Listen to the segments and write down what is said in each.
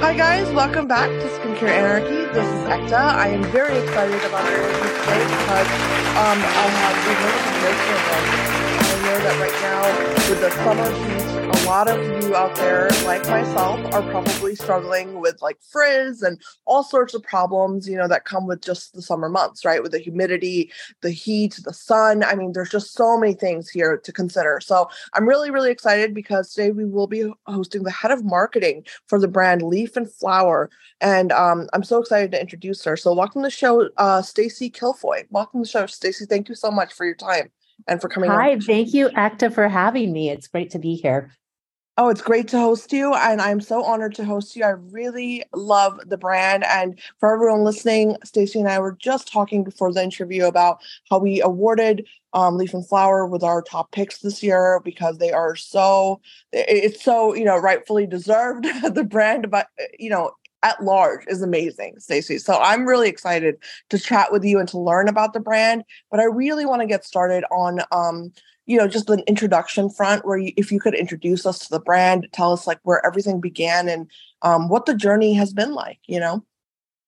Hi guys, welcome back to Skincare Anarchy. This is Ekta. I am very excited about our interview today because um, I have we've I know that right now with the summer heat lot of you out there, like myself, are probably struggling with like frizz and all sorts of problems, you know, that come with just the summer months, right? With the humidity, the heat, the sun. I mean, there's just so many things here to consider. So I'm really, really excited because today we will be hosting the head of marketing for the brand Leaf and Flower. And um, I'm so excited to introduce her. So welcome to the show, uh, Stacey Kilfoy. Welcome to the show, Stacey. Thank you so much for your time and for coming Hi, on. thank you, Ekta, for having me. It's great to be here. Oh, it's great to host you. And I'm so honored to host you. I really love the brand. And for everyone listening, Stacey and I were just talking before the interview about how we awarded um, Leaf and Flower with our top picks this year because they are so, it's so, you know, rightfully deserved. the brand, but, you know, at large is amazing, Stacey. So I'm really excited to chat with you and to learn about the brand. But I really want to get started on um, you know just an introduction front where you, if you could introduce us to the brand tell us like where everything began and um, what the journey has been like you know?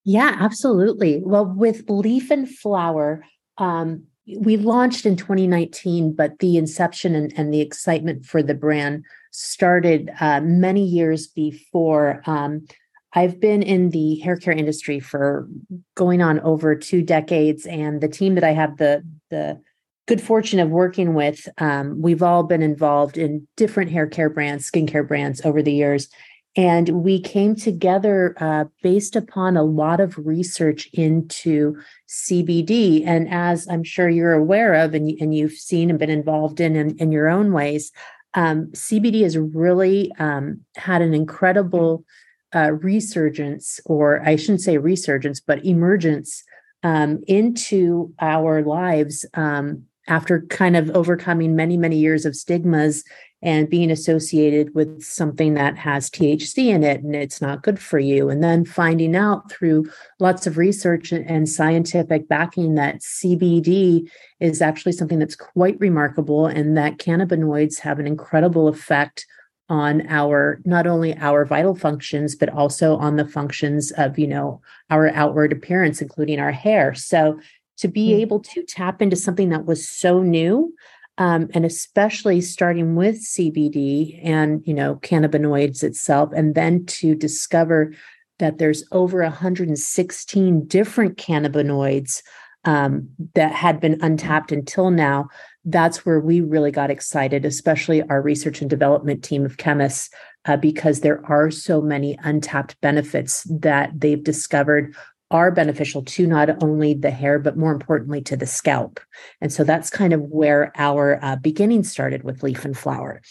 Yeah absolutely. Well with leaf and flower um, we launched in 2019 but the inception and, and the excitement for the brand started uh, many years before um, I've been in the hair care industry for going on over two decades, and the team that I have the the good fortune of working with, um, we've all been involved in different hair care brands, skincare brands over the years. And we came together uh, based upon a lot of research into CBD. And as I'm sure you're aware of, and, and you've seen and been involved in in, in your own ways, um, CBD has really um, had an incredible uh, resurgence, or I shouldn't say resurgence, but emergence um, into our lives um, after kind of overcoming many, many years of stigmas and being associated with something that has THC in it and it's not good for you. And then finding out through lots of research and scientific backing that CBD is actually something that's quite remarkable and that cannabinoids have an incredible effect on our not only our vital functions but also on the functions of you know our outward appearance including our hair so to be mm-hmm. able to tap into something that was so new um, and especially starting with cbd and you know cannabinoids itself and then to discover that there's over 116 different cannabinoids um, that had been untapped until now that's where we really got excited especially our research and development team of chemists uh, because there are so many untapped benefits that they've discovered are beneficial to not only the hair, but more importantly to the scalp. And so that's kind of where our uh, beginning started with leaf and flower.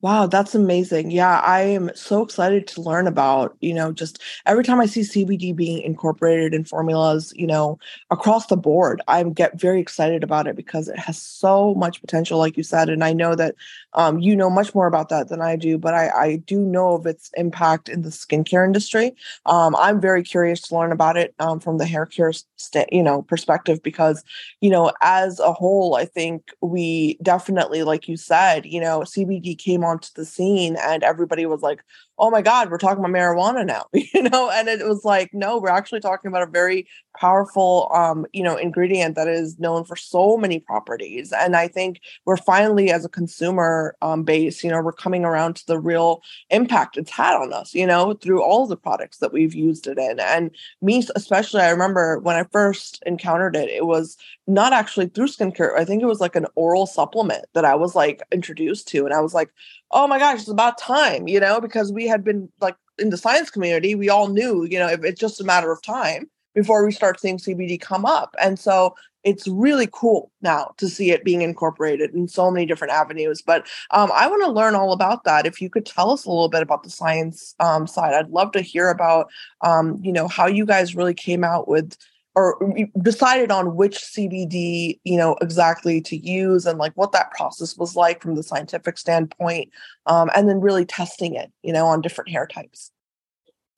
Wow, that's amazing. Yeah, I am so excited to learn about, you know, just every time I see CBD being incorporated in formulas, you know, across the board, I get very excited about it because it has so much potential, like you said. And I know that um, you know much more about that than I do, but I, I do know of its impact in the skincare industry. Um, I'm very curious to learn about it um, from the hair care, st- you know, perspective because, you know, as a whole, I think we definitely, like you said, you know, CBD came onto the scene and everybody was like, oh my God, we're talking about marijuana now, you know? And it was like, no, we're actually talking about a very powerful, um, you know, ingredient that is known for so many properties. And I think we're finally, as a consumer um, base, you know, we're coming around to the real impact it's had on us, you know, through all the products that we've used it in. And me, especially, I remember when I first encountered it, it was not actually through skincare. I think it was like an oral supplement that I was like introduced to. And I was like, oh my gosh, it's about time, you know, because we had been like in the science community, we all knew, you know, it's just a matter of time before we start seeing CBD come up. And so it's really cool now to see it being incorporated in so many different avenues. But um, I want to learn all about that. If you could tell us a little bit about the science um, side, I'd love to hear about, um, you know, how you guys really came out with or decided on which CBD, you know, exactly to use and like what that process was like from the scientific standpoint, um, and then really testing it, you know, on different hair types.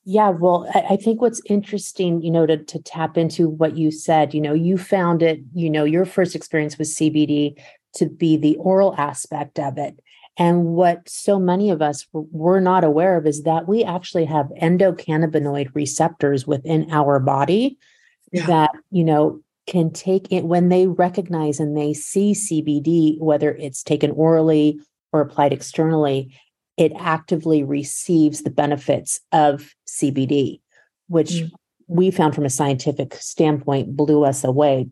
Yeah, well, I, think what's interesting, you know, to to tap into what you said, you know, you found it, you know, your first experience with CBD to be the oral aspect of it. And what so many of us were not aware of is that we actually have endocannabinoid receptors within our body yeah. that, you know, can take it when they recognize and they see CBD, whether it's taken orally or applied externally, it actively receives the benefits of CBD, which mm. we found from a scientific standpoint blew us away.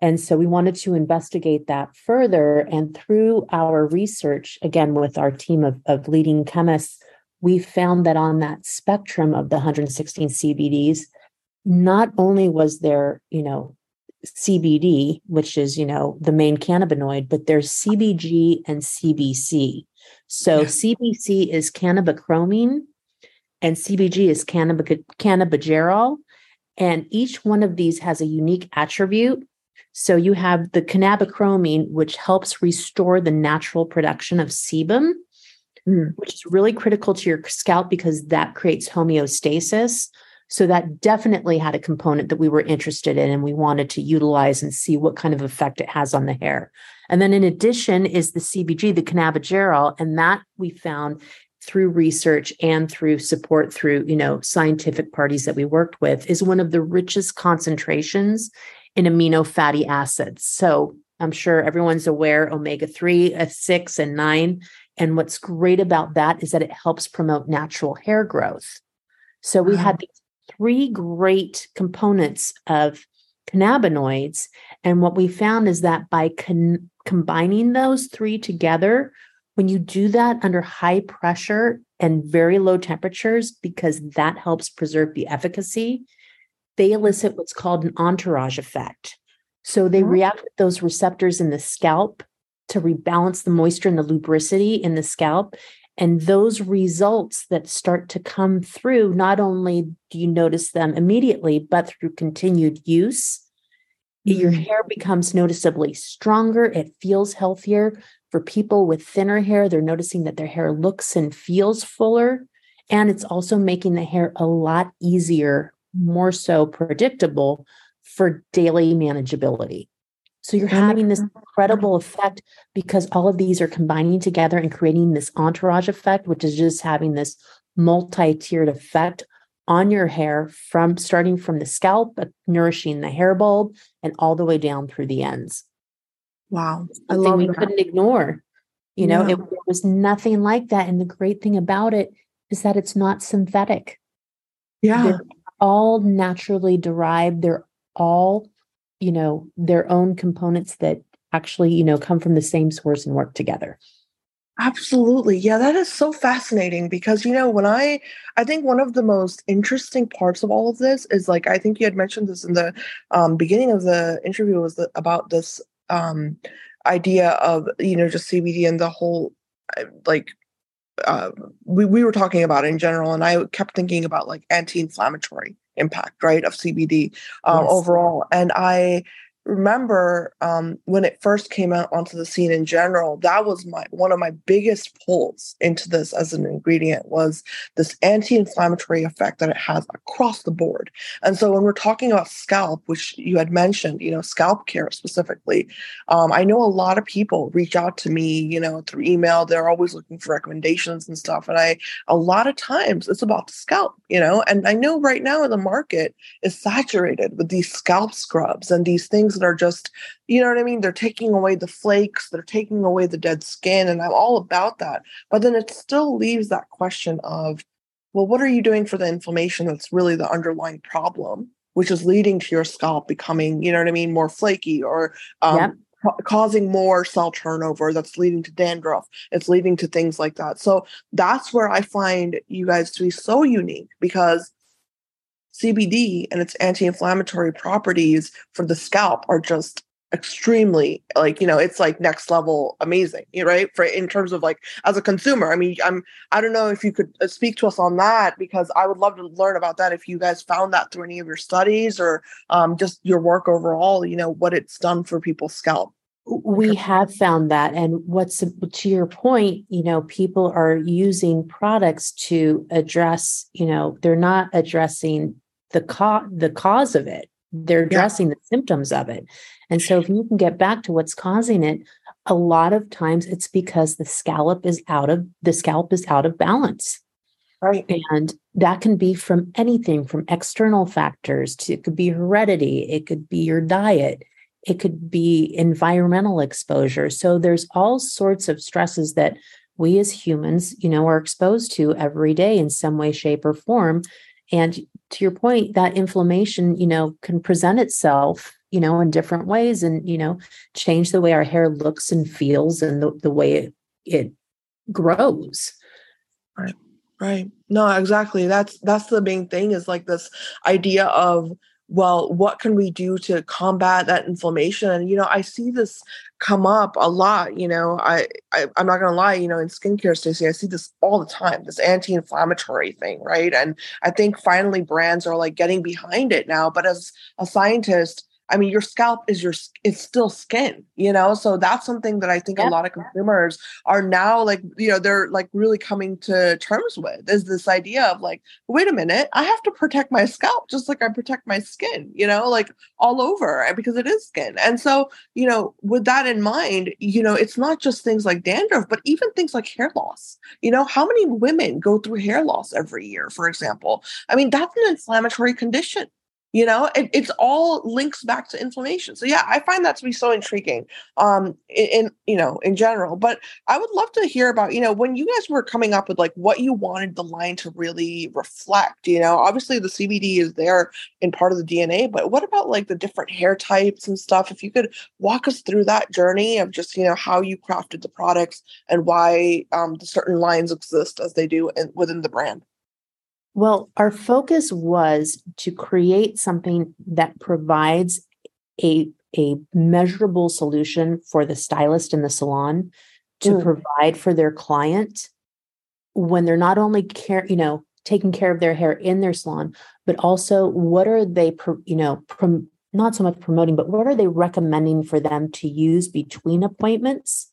And so we wanted to investigate that further. And through our research, again, with our team of, of leading chemists, we found that on that spectrum of the 116 CBDs, not only was there, you know, CBD, which is, you know, the main cannabinoid, but there's CBG and CBC. So yeah. CBC is cannabichromene and CBG is cannab- cannabigerol. And each one of these has a unique attribute. So you have the cannabichromene, which helps restore the natural production of sebum, mm. which is really critical to your scalp because that creates homeostasis. So that definitely had a component that we were interested in and we wanted to utilize and see what kind of effect it has on the hair. And then in addition is the CBG, the cannabigerol, and that we found through research and through support through, you know, scientific parties that we worked with is one of the richest concentrations in amino fatty acids. So I'm sure everyone's aware omega 3, uh, 6 and 9 and what's great about that is that it helps promote natural hair growth. So we uh-huh. had these three great components of cannabinoids. And what we found is that by con- combining those three together, when you do that under high pressure and very low temperatures, because that helps preserve the efficacy, they elicit what's called an entourage effect. So they mm-hmm. react with those receptors in the scalp to rebalance the moisture and the lubricity in the scalp. And those results that start to come through, not only do you notice them immediately, but through continued use, mm-hmm. your hair becomes noticeably stronger. It feels healthier. For people with thinner hair, they're noticing that their hair looks and feels fuller. And it's also making the hair a lot easier, more so predictable for daily manageability. So you're having this incredible effect because all of these are combining together and creating this entourage effect, which is just having this multi-tiered effect on your hair from starting from the scalp, uh, nourishing the hair bulb, and all the way down through the ends. Wow. I love we that. couldn't ignore. You know, yeah. it, it was nothing like that. And the great thing about it is that it's not synthetic. Yeah. They're all naturally derived. They're all you know their own components that actually you know come from the same source and work together. Absolutely. Yeah that is so fascinating because you know when i i think one of the most interesting parts of all of this is like i think you had mentioned this in the um, beginning of the interview was the, about this um, idea of you know just cbd and the whole uh, like uh, we, we were talking about in general and i kept thinking about like anti-inflammatory impact, right, of CBD um, yes. overall. And I remember um, when it first came out onto the scene in general that was my one of my biggest pulls into this as an ingredient was this anti-inflammatory effect that it has across the board. And so when we're talking about scalp which you had mentioned you know scalp care specifically um, i know a lot of people reach out to me you know through email. They're always looking for recommendations and stuff. And i a lot of times it's about the scalp you know? And i know right now the market is saturated with these scalp scrubs and these things things that are just, you know what I mean? They're taking away the flakes, they're taking away the dead skin, and I'm all about that. But then it still leaves that question of, well, what are you doing for the inflammation that's really the underlying problem, which is leading to your scalp becoming, you know what I mean, more flaky or um, yep. causing more cell turnover that's leading to dandruff. It's leading to things like that. So that's where I find you guys to be so unique because CBD and its anti-inflammatory properties for the scalp are just extremely like you know it's like next level amazing right? For in terms of like as a consumer i mean i'm i don't know if you could uh, speak to us on that because i would love to learn about that if you guys found that through any of your studies or um, just your work overall you know what it's done for people's scalp. We have found that and what's to your point you know people are using products to address you know they're not addressing the co- the cause of it. They're addressing yeah. the symptoms of it. And so if you can get back to what's causing it, a lot of times it's because the scalp is out of the scalp is out of balance. Right. And that can be from anything from external factors to it could be heredity, it could be your diet, it could be environmental exposure. So there's all sorts of stresses that we as humans, you know, are exposed to every day in some way, shape, or form. And to your point, that inflammation, you know, can present itself, you know, in different ways and, you know, change the way our hair looks and feels and the, the way it, it grows. Right. Right. No, exactly. That's that's the main thing is like this idea of well, what can we do to combat that inflammation? And you know, I see this come up a lot. You know, I, I am not gonna lie. You know, in skincare, Stacey, I see this all the time. This anti-inflammatory thing, right? And I think finally brands are like getting behind it now. But as a scientist, I mean, your scalp is your it's still skin, you know. So that's something that I think a lot of consumers are now like, you know, they're like really coming to terms with is this idea of like, wait a minute, I have to protect my scalp just like I protect my skin, you know, like all over eh, because it is skin. And so, you know, with that in mind, you know, it's not just things like dandruff, but even things like hair loss. You know, how many women go through hair loss every year, for example? I mean, that's an inflammatory condition you know it, it's all links back to inflammation. So yeah i find that to be so intriguing um in, in, you know in general. But i would love to hear about you know when you guys were coming up with like what you wanted the line to really reflect you know obviously the cbd is there in part of the dna but what about like the different hair types and stuff? If you could walk us through that journey of just you know how you crafted the products and why um, the certain lines exist as they do in, within the brand well, our focus was to create something that provides a, a measurable solution for the stylist in the salon to mm. provide for their client when they're not only care, you know, taking care of their hair in their salon, but also what are they, you know, prom- not so much promoting, but what are they recommending for them to use between appointments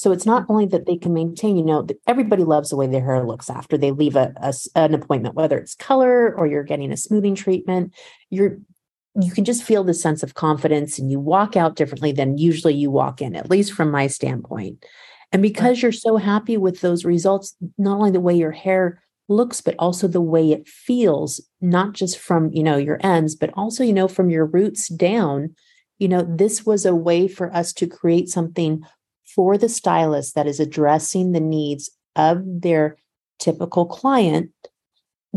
so it's not only that they can maintain, you know, everybody loves the way their hair looks after they leave a, a, an appointment, whether it's color or you're getting a smoothing treatment. You're you can just feel the sense of confidence and you walk out differently than usually you walk in, at least from my standpoint. And because you're so happy with those results, not only the way your hair looks, but also the way it feels, not just from, you know, your ends, but also, you know, from your roots down, you know, this was a way for us to create something for the stylist that is addressing the needs of their typical client,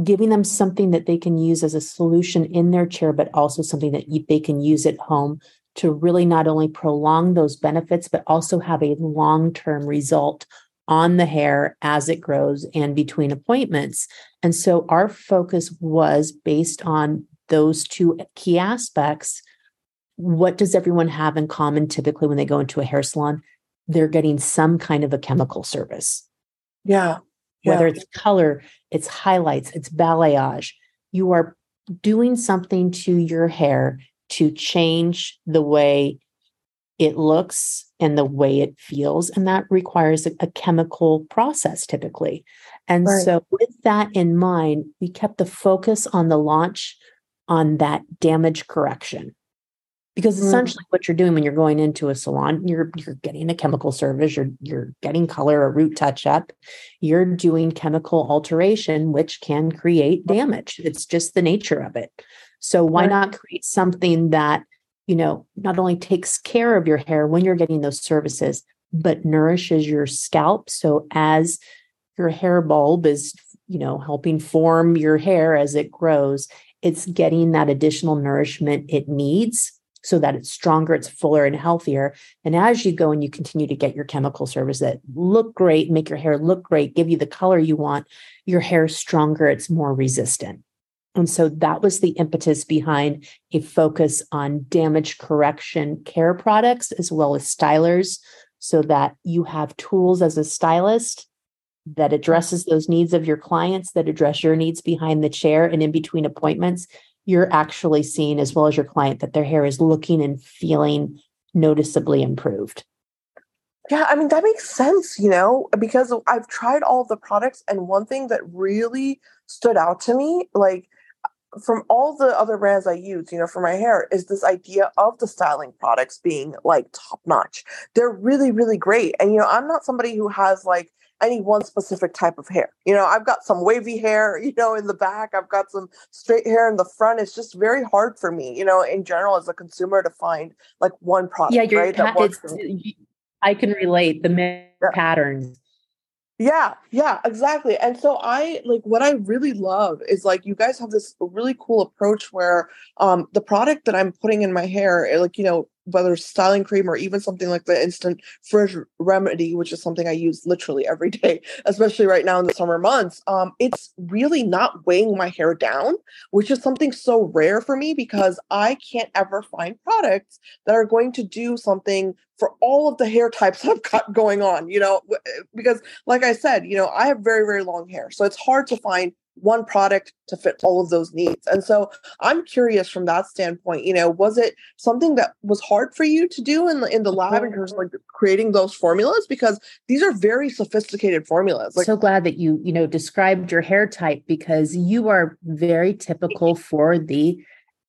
giving them something that they can use as a solution in their chair, but also something that they can use at home to really not only prolong those benefits, but also have a long term result on the hair as it grows and between appointments. And so our focus was based on those two key aspects. What does everyone have in common typically when they go into a hair salon? They're getting some kind of a chemical service. Yeah. yeah. Whether it's color, it's highlights, it's balayage. You are doing something to your hair to change the way it looks and the way it feels. And that requires a, a chemical process typically. And right. so, with that in mind, we kept the focus on the launch on that damage correction because mm. essentially what you're doing when you're going into a salon you're you're getting a chemical service you're you're getting color a root touch up. You're doing chemical alteration which can create damage. It's just the nature of it. So why not create something that you know not only takes care of your hair when you're getting those services but nourishes your scalp. So as your hair bulb is you know helping form your hair as it grows it's getting that additional nourishment it needs so that it's stronger, it's fuller and healthier. And as you go and you continue to get your chemical service that look great, make your hair look great, give you the color you want, your hair is stronger, it's more resistant. And so that was the impetus behind a focus on damage correction care products as well as stylers so that you have tools as a stylist that addresses those needs of your clients that address your needs behind the chair and in between appointments you're actually seeing, as well as your client, that their hair is looking and feeling noticeably improved. Yeah, I mean, that makes sense, you know, because I've tried all the products, and one thing that really stood out to me, like, from all the other brands I use, you know, for my hair, is this idea of the styling products being like top notch. They're really, really great. And, you know, I'm not somebody who has like any one specific type of hair. You know, I've got some wavy hair, you know, in the back, I've got some straight hair in the front. It's just very hard for me, you know, in general as a consumer to find like one product. Yeah, you're right, pa- I can relate the yeah. patterns yeah, yeah, exactly. And so I like what I really love is like you guys have this really cool approach where um the product that I'm putting in my hair, eh, like you know, whether styling cream or even something like the instant frizz remedy, which is something I use literally every day, especially right now in the summer months, um, it's really not weighing my hair down, which is something so rare for me because I can't ever find products that are going to do something for all of the hair types I've got going on, you know, eh, because like I said, you know, I have very, very long hair. So it's hard to find one product to fit all of those needs. And so I'm curious from that standpoint, you know, was it something that was hard for you to do in the in the lab in terms of like creating those formulas? Because these are very sophisticated formulas. Like so glad that you, you know, described your hair type because you are very typical for the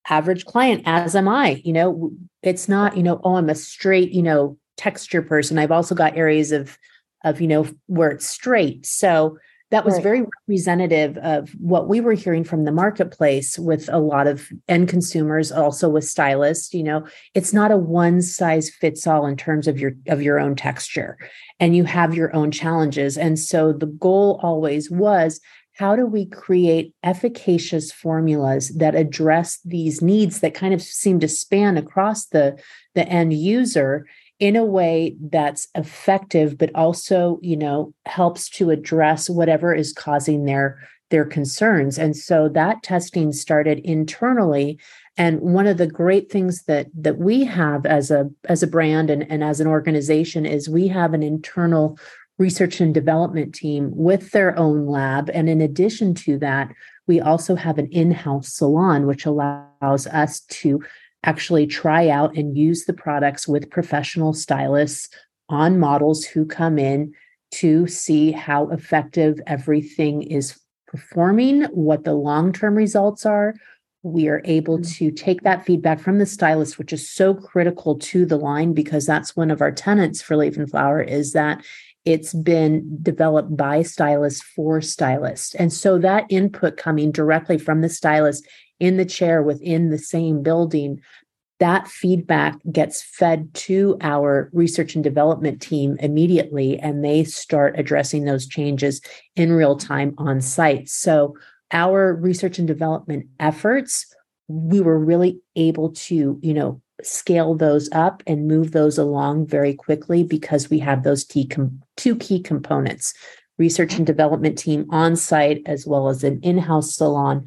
average client, as am I. You know, it's not, you know, oh, I'm a straight, you know, texture person. I've also got areas of of, you know, where it's straight. So that was right. very representative of what we were hearing from the marketplace with a lot of end consumers also with stylists you know it's not a one size fits all in terms of your of your own texture and you have your own challenges and so the goal always was how do we create efficacious formulas that address these needs that kind of seem to span across the the end user in a way that's effective but also you know helps to address whatever is causing their their concerns. And so that testing started internally. And one of the great things that that we have as a as a brand and, and as an organization is we have an internal research and development team with their own lab. And in addition to that we also have an in-house salon which allows us to actually try out and use the products with professional stylists on models who come in to see how effective everything is performing, what the long term results are. We are able mm. to take that feedback from the stylist, which is so critical to the line because that's one of our tenants for Leaf and Flower is that it's been developed by stylists for stylists. And so that input coming directly from the stylist in the chair within the same building that feedback gets fed to our research and development team immediately and they start addressing those changes in real time on site. So our research and development efforts we were really able to you know scale those up and move those along very quickly because we have those key com- two key components research and development team on site as well as an in-house salon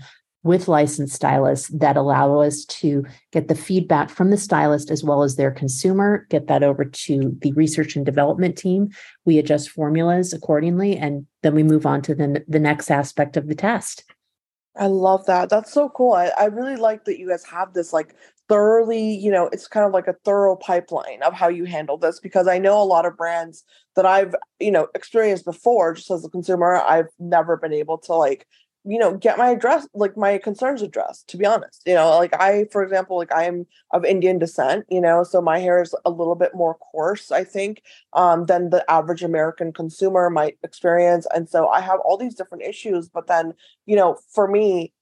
with licensed stylists that allow us to get the feedback from the stylist as well as their consumer, get that over to the research and development team. We adjust formulas accordingly, and then we move on to the, the next aspect of the test. I love that. That's so cool. I, I really like that you guys have this like thoroughly, you know, it's kind of like a thorough pipeline of how you handle this because I know a lot of brands that I've, you know, experienced before just as a consumer, I've never been able to like you know get my address like my concerns addressed to be honest you know like i for example like i'm of indian descent you know so my hair is a little bit more coarse i think um, than the average american consumer might experience and so i have all these different issues but then you know for me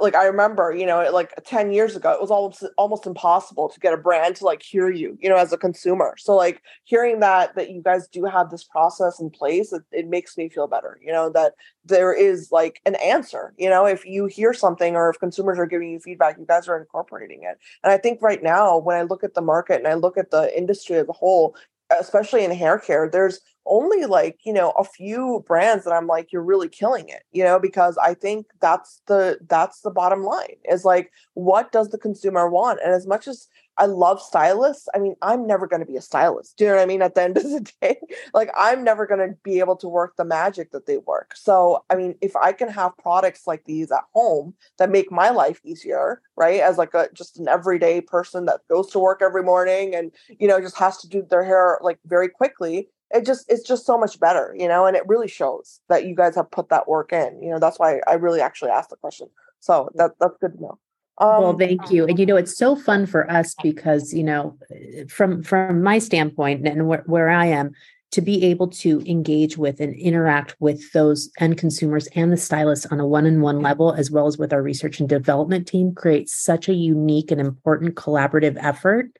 like I remember, you know, like 10 years ago, it was almost almost impossible to get a brand to like hear you, you know, as a consumer. So like hearing that that you guys do have this process in place, it, it makes me feel better, you know, that there is like an answer, you know, if you hear something or if consumers are giving you feedback, you guys are incorporating it. And I think right now, when I look at the market and I look at the industry as a whole, especially in hair care, there's only like, you know, a few brands that I'm like, you're really killing it, you know, because I think that's the that's the bottom line is like what does the consumer want? And as much as I love stylists. I mean, I'm never going to be a stylist. Do you know what I mean? At the end of the day, like I'm never going to be able to work the magic that they work. So, I mean, if I can have products like these at home that make my life easier, right? As like a just an everyday person that goes to work every morning and, you know, just has to do their hair like very quickly, it just it's just so much better, you know, and it really shows that you guys have put that work in. You know, that's why I really actually asked the question So that that's good to know. Um, well, thank you. And you know, it's so fun for us because you know, from from my standpoint and where, where I am, to be able to engage with and interact with those end consumers and the stylists on a one-on-one level as well as with our research and development team creates such a unique and important collaborative effort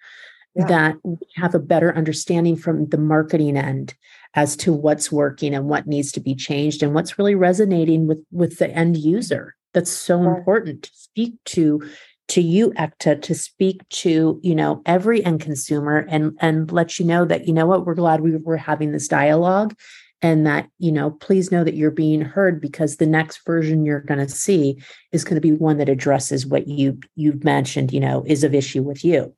yeah. that we have a better understanding from the marketing end as to what's working and what needs to be changed and what's really resonating with with the end user that's so right. important to speak to to you Ekta to speak to you know every end consumer and and let you know that you know what we're glad we were having this dialogue and that you know please know that you're being heard because the next version you're going to see is going to be one that addresses what you you've mentioned you know is of issue with you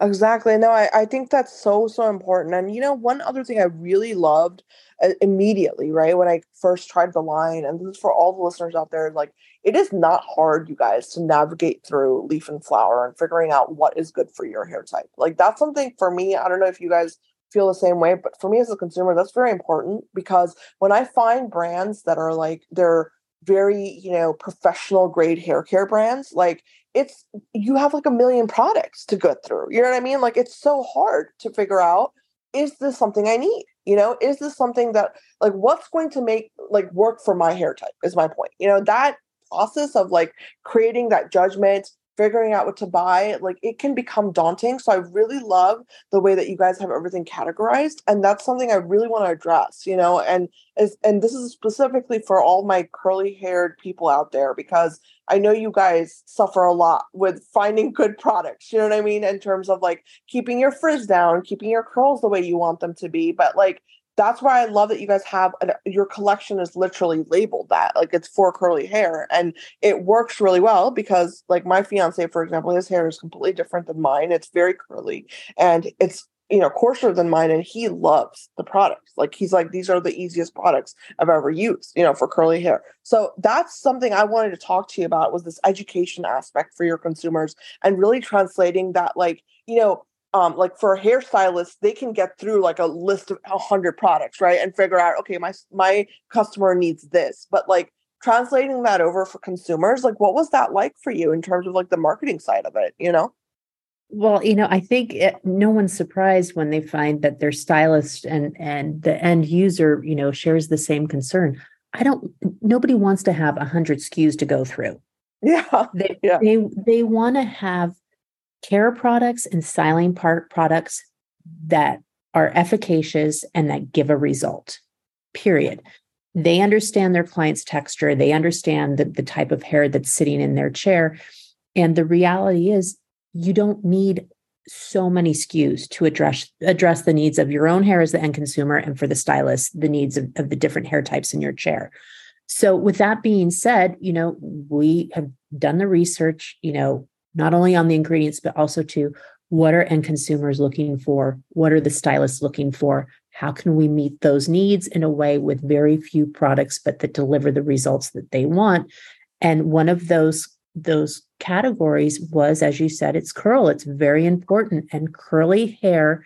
Exactly. No, I, I think that's so, so important. And, you know, one other thing I really loved uh, immediately, right, when I first tried the line, and this is for all the listeners out there, like, it is not hard, you guys, to navigate through leaf and flower and figuring out what is good for your hair type. Like, that's something for me. I don't know if you guys feel the same way, but for me as a consumer, that's very important because when I find brands that are like, they're, very you know professional grade hair care brands like it's you have like a million products to go through. You know what I mean? Like it's so hard to figure out is this something I need? You know, is this something that like what's going to make like work for my hair type is my point. You know, that process of like creating that judgment figuring out what to buy, like it can become daunting. So I really love the way that you guys have everything categorized. And that's something I really want to address, you know, and is and this is specifically for all my curly haired people out there because I know you guys suffer a lot with finding good products, you know what I mean? In terms of like keeping your frizz down, keeping your curls the way you want them to be. But like that's why I love that you guys have an, your collection is literally labeled that like it's for curly hair and it works really well because like my fiance for example his hair is completely different than mine it's very curly and it's you know coarser than mine and he loves the products like he's like these are the easiest products I've ever used you know for curly hair. So that's something I wanted to talk to you about was this education aspect for your consumers and really translating that like you know um, like for a hairstylist, they can get through like a list of a hundred products, right, and figure out, okay, my my customer needs this. But like translating that over for consumers, like what was that like for you in terms of like the marketing side of it? You know. Well, you know, I think it, no one's surprised when they find that their stylist and and the end user, you know, shares the same concern. I don't. Nobody wants to have a hundred SKUs to go through. Yeah, they yeah. they they want to have care products and styling part products that are efficacious and that give a result. Period. They understand their client's texture, they understand the, the type of hair that's sitting in their chair. And the reality is, you don't need so many SKUs to address address the needs of your own hair as the end consumer and for the stylist the needs of, of the different hair types in your chair. So with that being said, you know, we have done the research, you know, not only on the ingredients, but also to what are end consumers looking for? What are the stylists looking for? How can we meet those needs in a way with very few products, but that deliver the results that they want? And one of those those categories was, as you said, it's curl. It's very important. And curly hair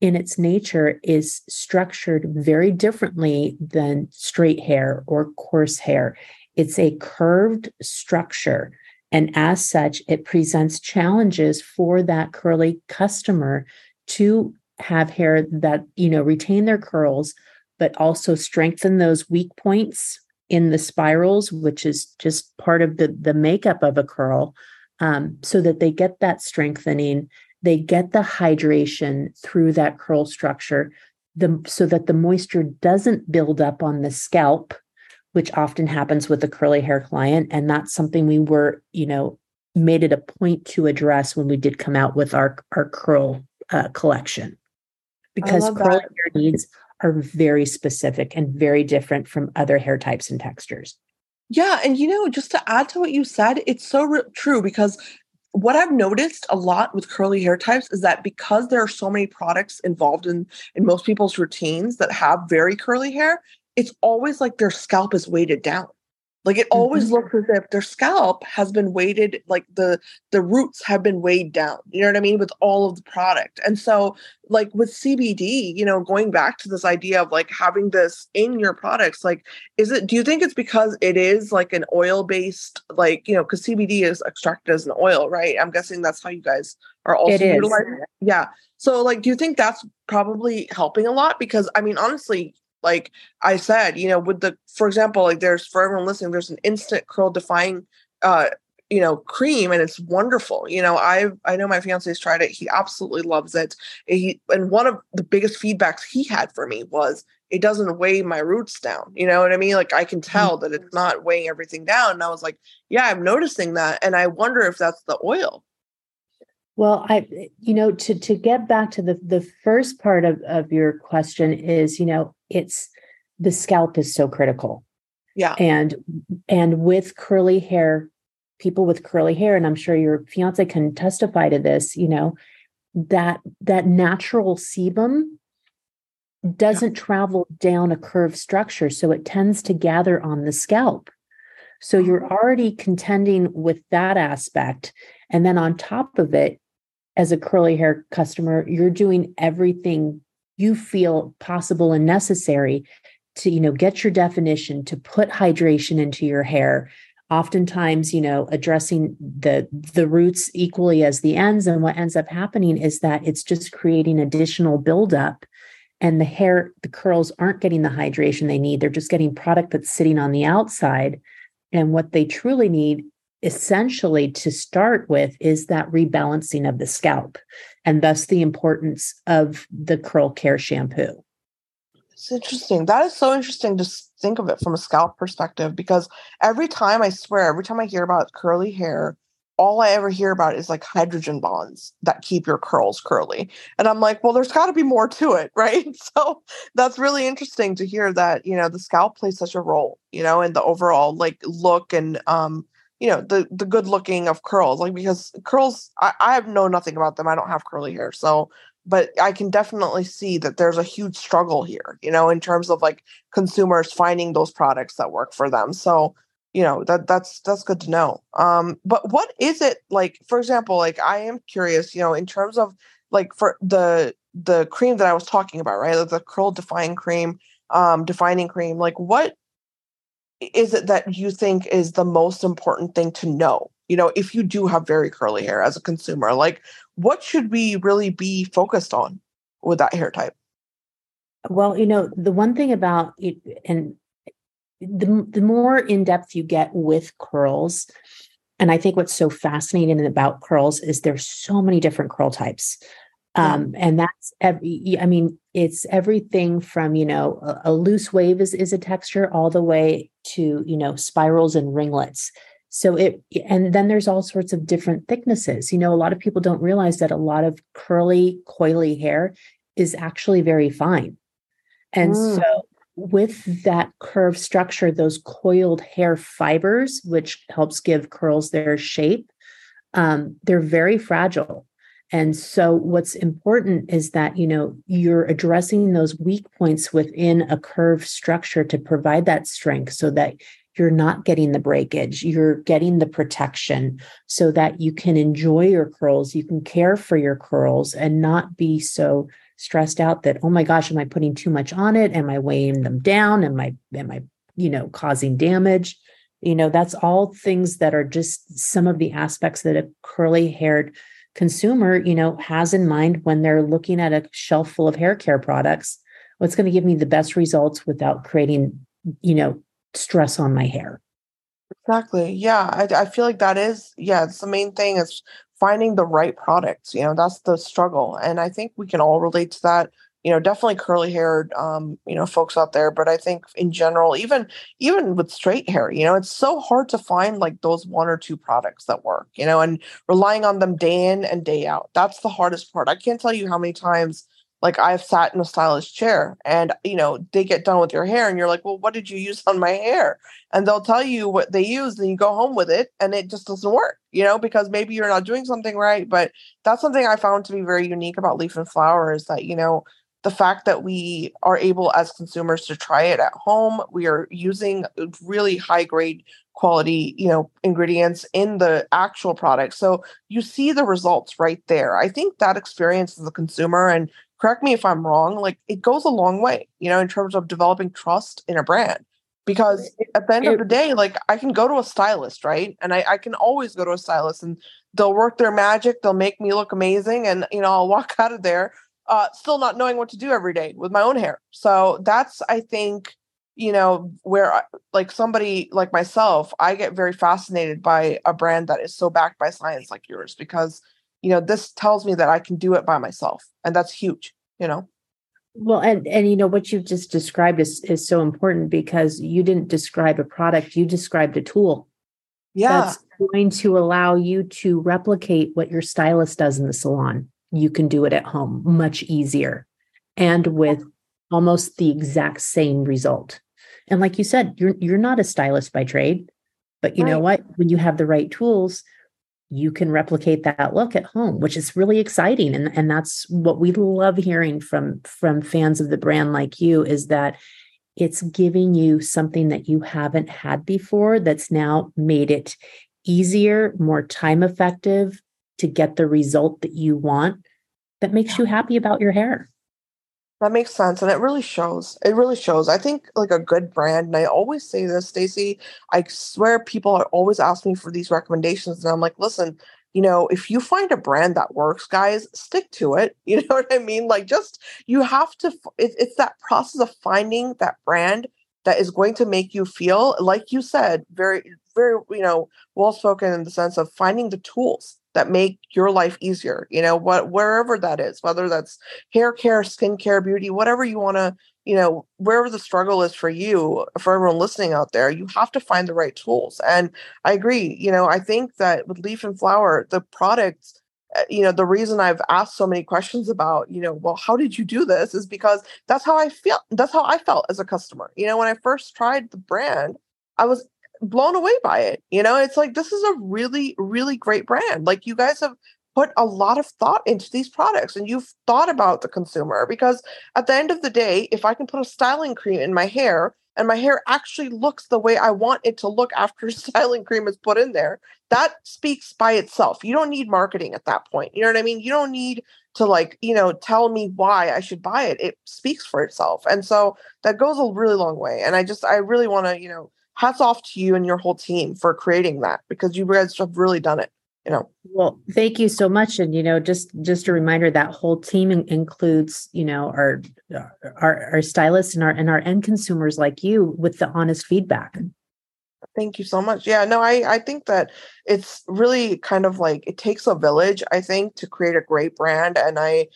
in its nature is structured very differently than straight hair or coarse hair. It's a curved structure and as such, it presents challenges for that curly customer to have hair that, you know, retain their curls, but also strengthen those weak points in the spirals, which is just part of the, the makeup of a curl, um, so that they get that strengthening, they get the hydration through that curl structure, the, so that the moisture doesn't build up on the scalp which often happens with a curly hair client. And that's something we were, you know, made it a point to address when we did come out with our, our curl uh, collection. Because curly hair needs are very specific and very different from other hair types and textures. Yeah. And, you know, just to add to what you said, it's so re- true because what I've noticed a lot with curly hair types is that because there are so many products involved in in most people's routines that have very curly hair, it's always like their scalp is weighted down. Like it always mm-hmm. looks as if their scalp has been weighted, like the the roots have been weighed down. You know what I mean? With all of the product. And so like with CBD, you know, going back to this idea of like having this in your products, like is it do you think it's because it is like an oil-based, like, you know, because CBD is extracted as an oil, right? I'm guessing that's how you guys are also utilizing it. Yeah. So like do you think that's probably helping a lot? Because I mean, honestly, like I said, you know, with the, for example, like there's for everyone listening, there's an instant curl defying, uh, you know, cream, and it's wonderful. You know, I I know my fiance has tried it. He absolutely loves it. He and one of the biggest feedbacks he had for me was it doesn't weigh my roots down. You know what I mean? Like I can mm-hmm. tell that it's not weighing everything down. And I was like, yeah, I'm noticing that, and I wonder if that's the oil. Well, I, you know, to to get back to the the first part of of your question is, you know, it's the scalp is so critical. Yeah. And and with curly hair, people with curly hair, and I'm sure your fiance can testify to this, you know, that that natural sebum doesn't yeah. travel down a curved structure. So it tends to gather on the scalp. So you're oh. already contending with that aspect. And then on top of it, as a curly hair customer, you're doing everything you feel possible and necessary to you know get your definition to put hydration into your hair. Oftentimes you know addressing the the roots equally as the ends and what ends up happening is that it's just creating additional buildup and the hair the curls aren't getting the hydration they need. They're just getting product that's sitting on the outside and what they truly need essentially to start with is that rebalancing of the scalp and thus the importance of the curl care shampoo. It's interesting. That is so interesting to think of it from a scalp perspective because every time I swear, every time I hear about curly hair, all I ever hear about is like hydrogen bonds that keep your curls curly. And I'm like, well, there's got to be more to it, right? So that's really interesting to hear that, you know, the scalp plays such a role, you know, in the overall like look and um you know the the good looking of curls like because curls I, I know nothing about them i don't have curly hair so but i can definitely see that there's a huge struggle here you know in terms of like consumers finding those products that work for them so you know that that's that's good to know. Um but what is it like for example like i am curious you know in terms of like for the the cream that i was talking about right like the curl defying cream um defining cream like what is it that you think is the most important thing to know? You know, if you do have very curly hair as a consumer, like what should we really be focused on with that hair type? Well, you know, the one thing about it, and the, the more in depth you get with curls, and I think what's so fascinating about curls is there's so many different curl types. Um, and that's every, I mean, it's everything from, you know, a, a, loose wave is, is a texture all the way to, you know, spirals and ringlets. So it, and then there's all sorts of different thicknesses. You know, a lot of people don't realize that a lot of curly, coily hair is actually very fine. And mm. so with that curved structure, those coiled hair fibers, which helps give curls their shape, um, they're very fragile. And so what's important is that, you know, you're addressing those weak points within a curve structure to provide that strength so that you're not getting the breakage, you're getting the protection so that you can enjoy your curls, you can care for your curls and not be so stressed out that, oh my gosh, am I putting too much on it? Am I weighing them down? Am I, am I, you know, causing damage? You know, that's all things that are just some of the aspects that a curly haired consumer, you know, has in mind when they're looking at a shelf full of hair care products, what's going to give me the best results without creating, you know, stress on my hair. Exactly. Yeah. I, I feel like that is, yeah, it's the main thing is finding the right products. You know, that's the struggle. And I think we can all relate to that you know definitely curly haired um you know folks out there but i think in general even even with straight hair you know it's so hard to find like those one or two products that work you know and relying on them day in and day out. That's the hardest part. I can't tell you how many times like i've sat in a stylist chair and you know they get done with your hair and you're like well what did you use on my hair? And they'll tell you what they used and you go home with it and it just doesn't work you know because maybe you're not doing something right but that's something i found to be very unique about leaf and flower is that you know the fact that we are able as consumers to try it at home we are using really high grade quality you know ingredients in the actual product. So you see the results right there. I think that experience as a consumer and correct me if i'm wrong like it goes a long way you know in terms of developing trust in a brand. Because at the end of the day like i can go to a stylist right? And I, I can always go to a stylist and they'll work their magic they'll make me look amazing and you know i'll walk out of there uh, still not knowing what to do every day with my own hair. So that's, I think, you know, where I, like somebody like myself, I get very fascinated by a brand that is so backed by science like yours because, you know, this tells me that I can do it by myself. And that's huge, you know? Well, and and you know what you've just described is is so important because you didn't describe a product, you described a tool. Yeah. That's going to allow you to replicate what your stylist does in the salon you can do it at home much easier and with almost the exact same result. And like you said, you're you're not a stylist by trade, but you right. know what? When you have the right tools, you can replicate that look at home, which is really exciting. And, and that's what we love hearing from from fans of the brand like you is that it's giving you something that you haven't had before that's now made it easier, more time effective, to get the result that you want that makes you happy about your hair. That makes sense. And it really shows. It really shows. I think like a good brand, and I always say this, Stacey, I swear people are always asking me for these recommendations. And I'm like, listen, you know, if you find a brand that works, guys, stick to it. You know what I mean? Like, just you have to, it, it's that process of finding that brand that is going to make you feel, like you said, very, very, you know, well spoken in the sense of finding the tools that make your life easier you know what wherever that is whether that's hair care skincare beauty whatever you want to you know wherever the struggle is for you for everyone listening out there you have to find the right tools. And i agree you know i think that with leaf and flower the products eh, you know the reason i've asked so many questions about you know well how did you do this? is because that's how i feel that's how i felt as a customer. You know when i first tried the brand i was blown away by it. You know, it's like this is a really, really great brand. Like you guys have put a lot of thought into these products and you've thought about the consumer because at the end of the day, if I can put a styling cream in my hair and my hair actually looks the way I want it to look after styling cream is put in there, that speaks by itself. You don't need marketing at that point. You know what I mean? You don't need to like, you know, tell me why I should buy it. It speaks for itself. And so that goes a really long way. And I just I really want to, you know, hats off to you and your whole team for creating that because you guys have really done it you know. Well thank you so much and you know just just a reminder that whole team in- includes you know our our our stylists and our and our end consumers like you with the honest feedback. Thank you so much. Yeah no i i think that it's really kind of like it takes a village i think to create a great brand and i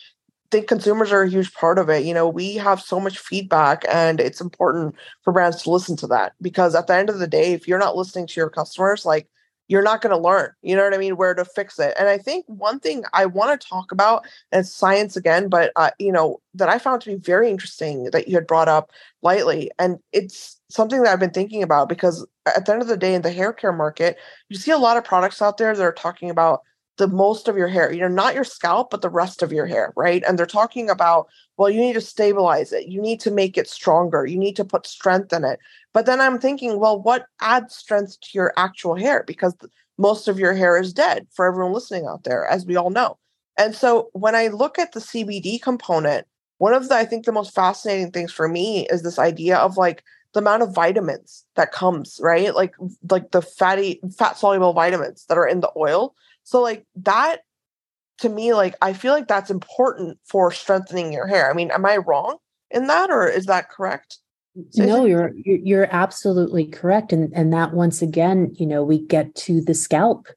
think consumers are a huge part of it. You know, we have so much feedback and it's important for brands to listen to that because at the end of the day, if you're not listening to your customers, like you're not going to learn, you know what I mean, where to fix it. And I think one thing I want to talk about is science again, but, uh, you know, that I found to be very interesting that you had brought up lightly. And it's something that I've been thinking about because at the end of the day, in the hair care market, you see a lot of products out there that are talking about the most of your hair, you know, not your scalp, but the rest of your hair, right? And they're talking about, well, you need to stabilize it. You need to make it stronger. You need to put strength in it. But then I'm thinking, well, what adds strength to your actual hair? Because most of your hair is dead for everyone listening out there, as we all know. And so when I look at the CBD component, one of the, I think, the most fascinating things for me is this idea of like the amount of vitamins that comes, right? Like, like the fatty, fat soluble vitamins that are in the oil so like that to me, like I feel like that's important for strengthening your hair. I mean, am I wrong in that or is that correct? So no, you're you're absolutely correct. And and that once again, you know, we get to the scalp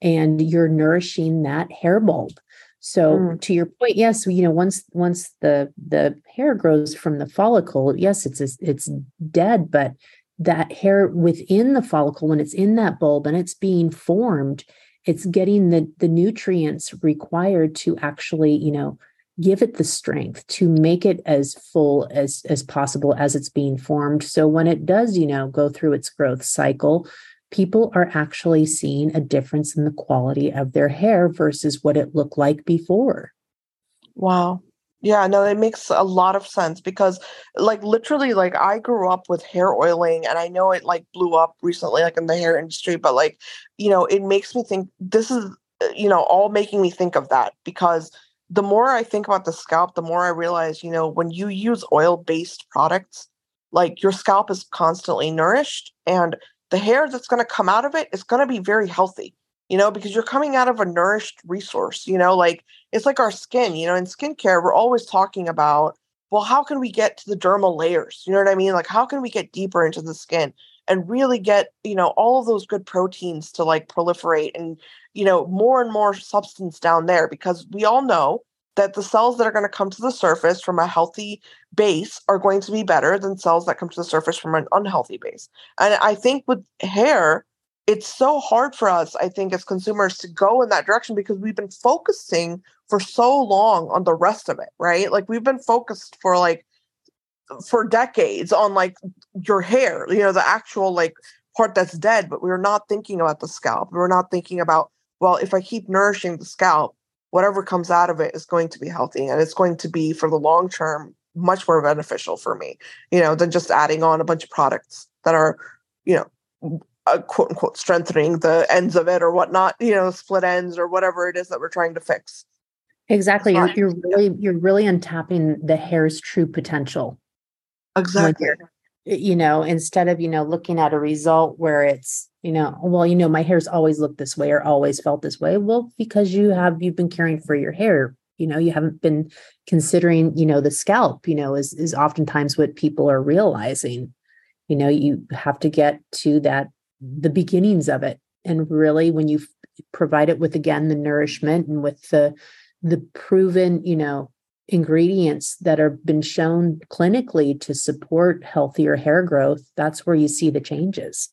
and you're nourishing that hair bulb. So mm. to your point, yes, you know, once once the the hair grows from the follicle, yes, it's it's dead, but that hair within the follicle, when it's in that bulb and it's being formed, it's getting the the nutrients required to actually you know give it the strength to make it as full as as possible as it's being formed. So when it does you know go through its growth cycle people are actually seeing a difference in the quality of their hair versus what it looked like before. Wow Yeah, no, it makes a lot of sense because like literally like I grew up with hair oiling and I know it like blew up recently like in the hair industry, but like, you know, it makes me think this is uh, you know, all making me think of that because the more I think about the scalp, the more I realize, you know, when you use oil-based products, like your scalp is constantly nourished and the hair that's going to come out of it is going to be very healthy you know, because you're coming out of a nourished resource, you know, like it's like our skin, you know, in skincare, we're always talking about, well, how can we get to the dermal layers? You know what I mean? Like, how can we get deeper into the skin and really get, you know, all of those good proteins to like proliferate and, you know, more and more substance down there? Because we all know that the cells that are going to come to the surface from a healthy base are going to be better than cells that come to the surface from an unhealthy base. And I think with hair, it's so hard for us, I think, as consumers to go in that direction because we've been focusing for so long on the rest of it, right? Like we've been focused for like for decades on like your hair, you know, the actual like part that's dead, but we are not thinking about the scalp. We're not thinking about, well, if I keep nourishing the scalp, whatever comes out of it is going to be healthy and it's going to be for the long term much more beneficial for me, you know, than just adding on a bunch of products that are, you know, uh, quote unquote strengthening the ends of it or whatnot, you know, split ends or whatever it is that we're trying to fix. Exactly. You're, you're really you're really untapping the hair's true potential. Exactly. You know, instead of, you know, looking at a result where it's, you know, well, you know, my hair's always looked this way or always felt this way. Well, because you have you've been caring for your hair. You know, you haven't been considering, you know, the scalp, you know, is is oftentimes what people are realizing. You know, you have to get to that the beginnings of it. And really when you provide it with again the nourishment and with the the proven you know ingredients that have been shown clinically to support healthier hair growth that's where you see the changes.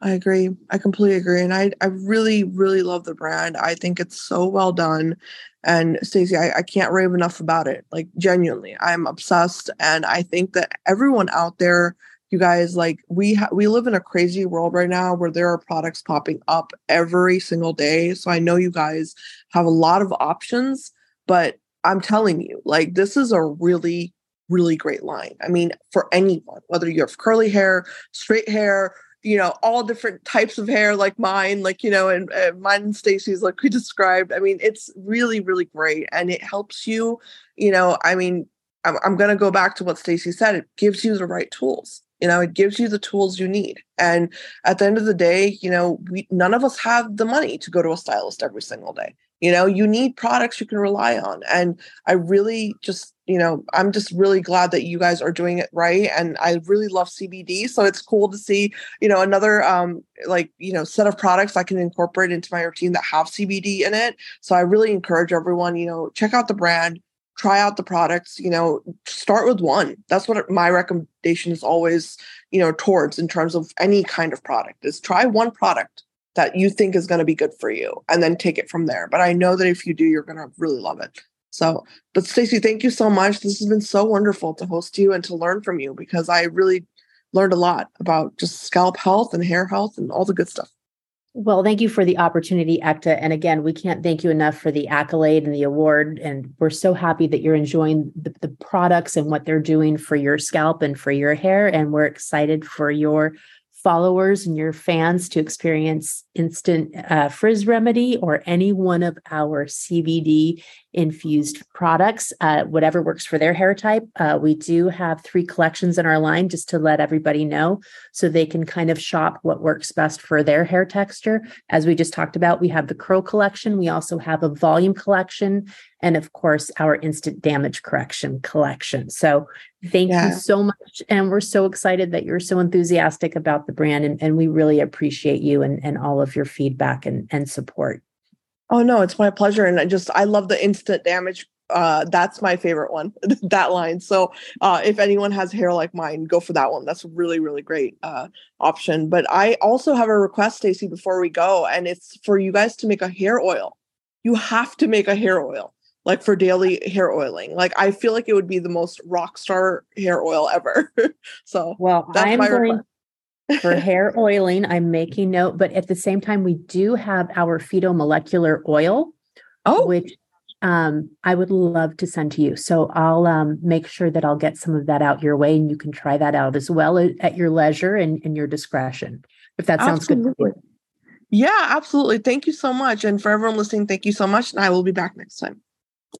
I agree. I completely agree. And i i really really love the brand. I think it's so well done. And Stacey, I, I can't rave enough about it. Like genuinely i'm obsessed. And i think that everyone out there you guys like we ha- we live in a crazy world right now where there are products popping up every single day. So i know you guys have a lot of options but i'm telling you like this is a really really great line. I mean for anyone whether you have curly hair straight hair you know all different types of hair like mine like you know and, and mine and stacey's like we described. I mean it's really really great and it helps you you know i mean i'm, I'm going to go back to what stacy said it gives you the right tools you know it gives you the tools you need. And at the end of the day you know we none of us have the money to go to a stylist every single day. You know you need products you can rely on. And i really just you know i'm just really glad that you guys are doing it right. And i really love cbd so it's cool to see you know another um like you know set of products i can incorporate into my routine that have cbd in it. So i really encourage everyone you know check out the brand try out the products you know start with one. That's what my recommendation is always you know towards in terms of any kind of product is try one product that you think is going to be good for you and then take it from there. But i know that if you do you're going to really love it. So but stacey thank you so much. This has been so wonderful to host you and to learn from you because i really learned a lot about just scalp health and hair health and all the good stuff well, thank you for the opportunity, Ekta. And again, we can't thank you enough for the accolade and the award. And we're so happy that you're enjoying the, the products and what they're doing for your scalp and for your hair. And we're excited for your followers and your fans to experience instant uh, frizz remedy or any one of our CBD infused products, uh, whatever works for their hair type. Uh, we do have three collections in our line just to let everybody know so they can kind of shop what works best for their hair texture. As we just talked about, we have the curl collection. We also have a volume collection. And of course, our instant damage correction collection. So thank yeah. you so much. And we're so excited that you're so enthusiastic about the brand. And, and we really appreciate you and, and all of your feedback and, and support. Oh no, it's my pleasure. And I just I love the instant damage. Uh that's my favorite one, that line. So uh if anyone has hair like mine, go for that one. That's a really, really great uh option. But I also have a request, Stacey, before we go, and it's for you guys to make a hair oil. You have to make a hair oil like for daily hair oiling. Like I feel like it would be the most rock star hair oil ever. so well, that's I'm my going, request for hair oiling. I'm making note, but at the same time, we do have our phytomolecular oil, oh. which um, I would love to send to you. So I'll um, make sure that I'll get some of that out your way and you can try that out as well at your leisure and, and your discretion, if that sounds absolutely. good. Yeah, absolutely. Thank you so much. And for everyone listening, thank you so much. And I will be back next time.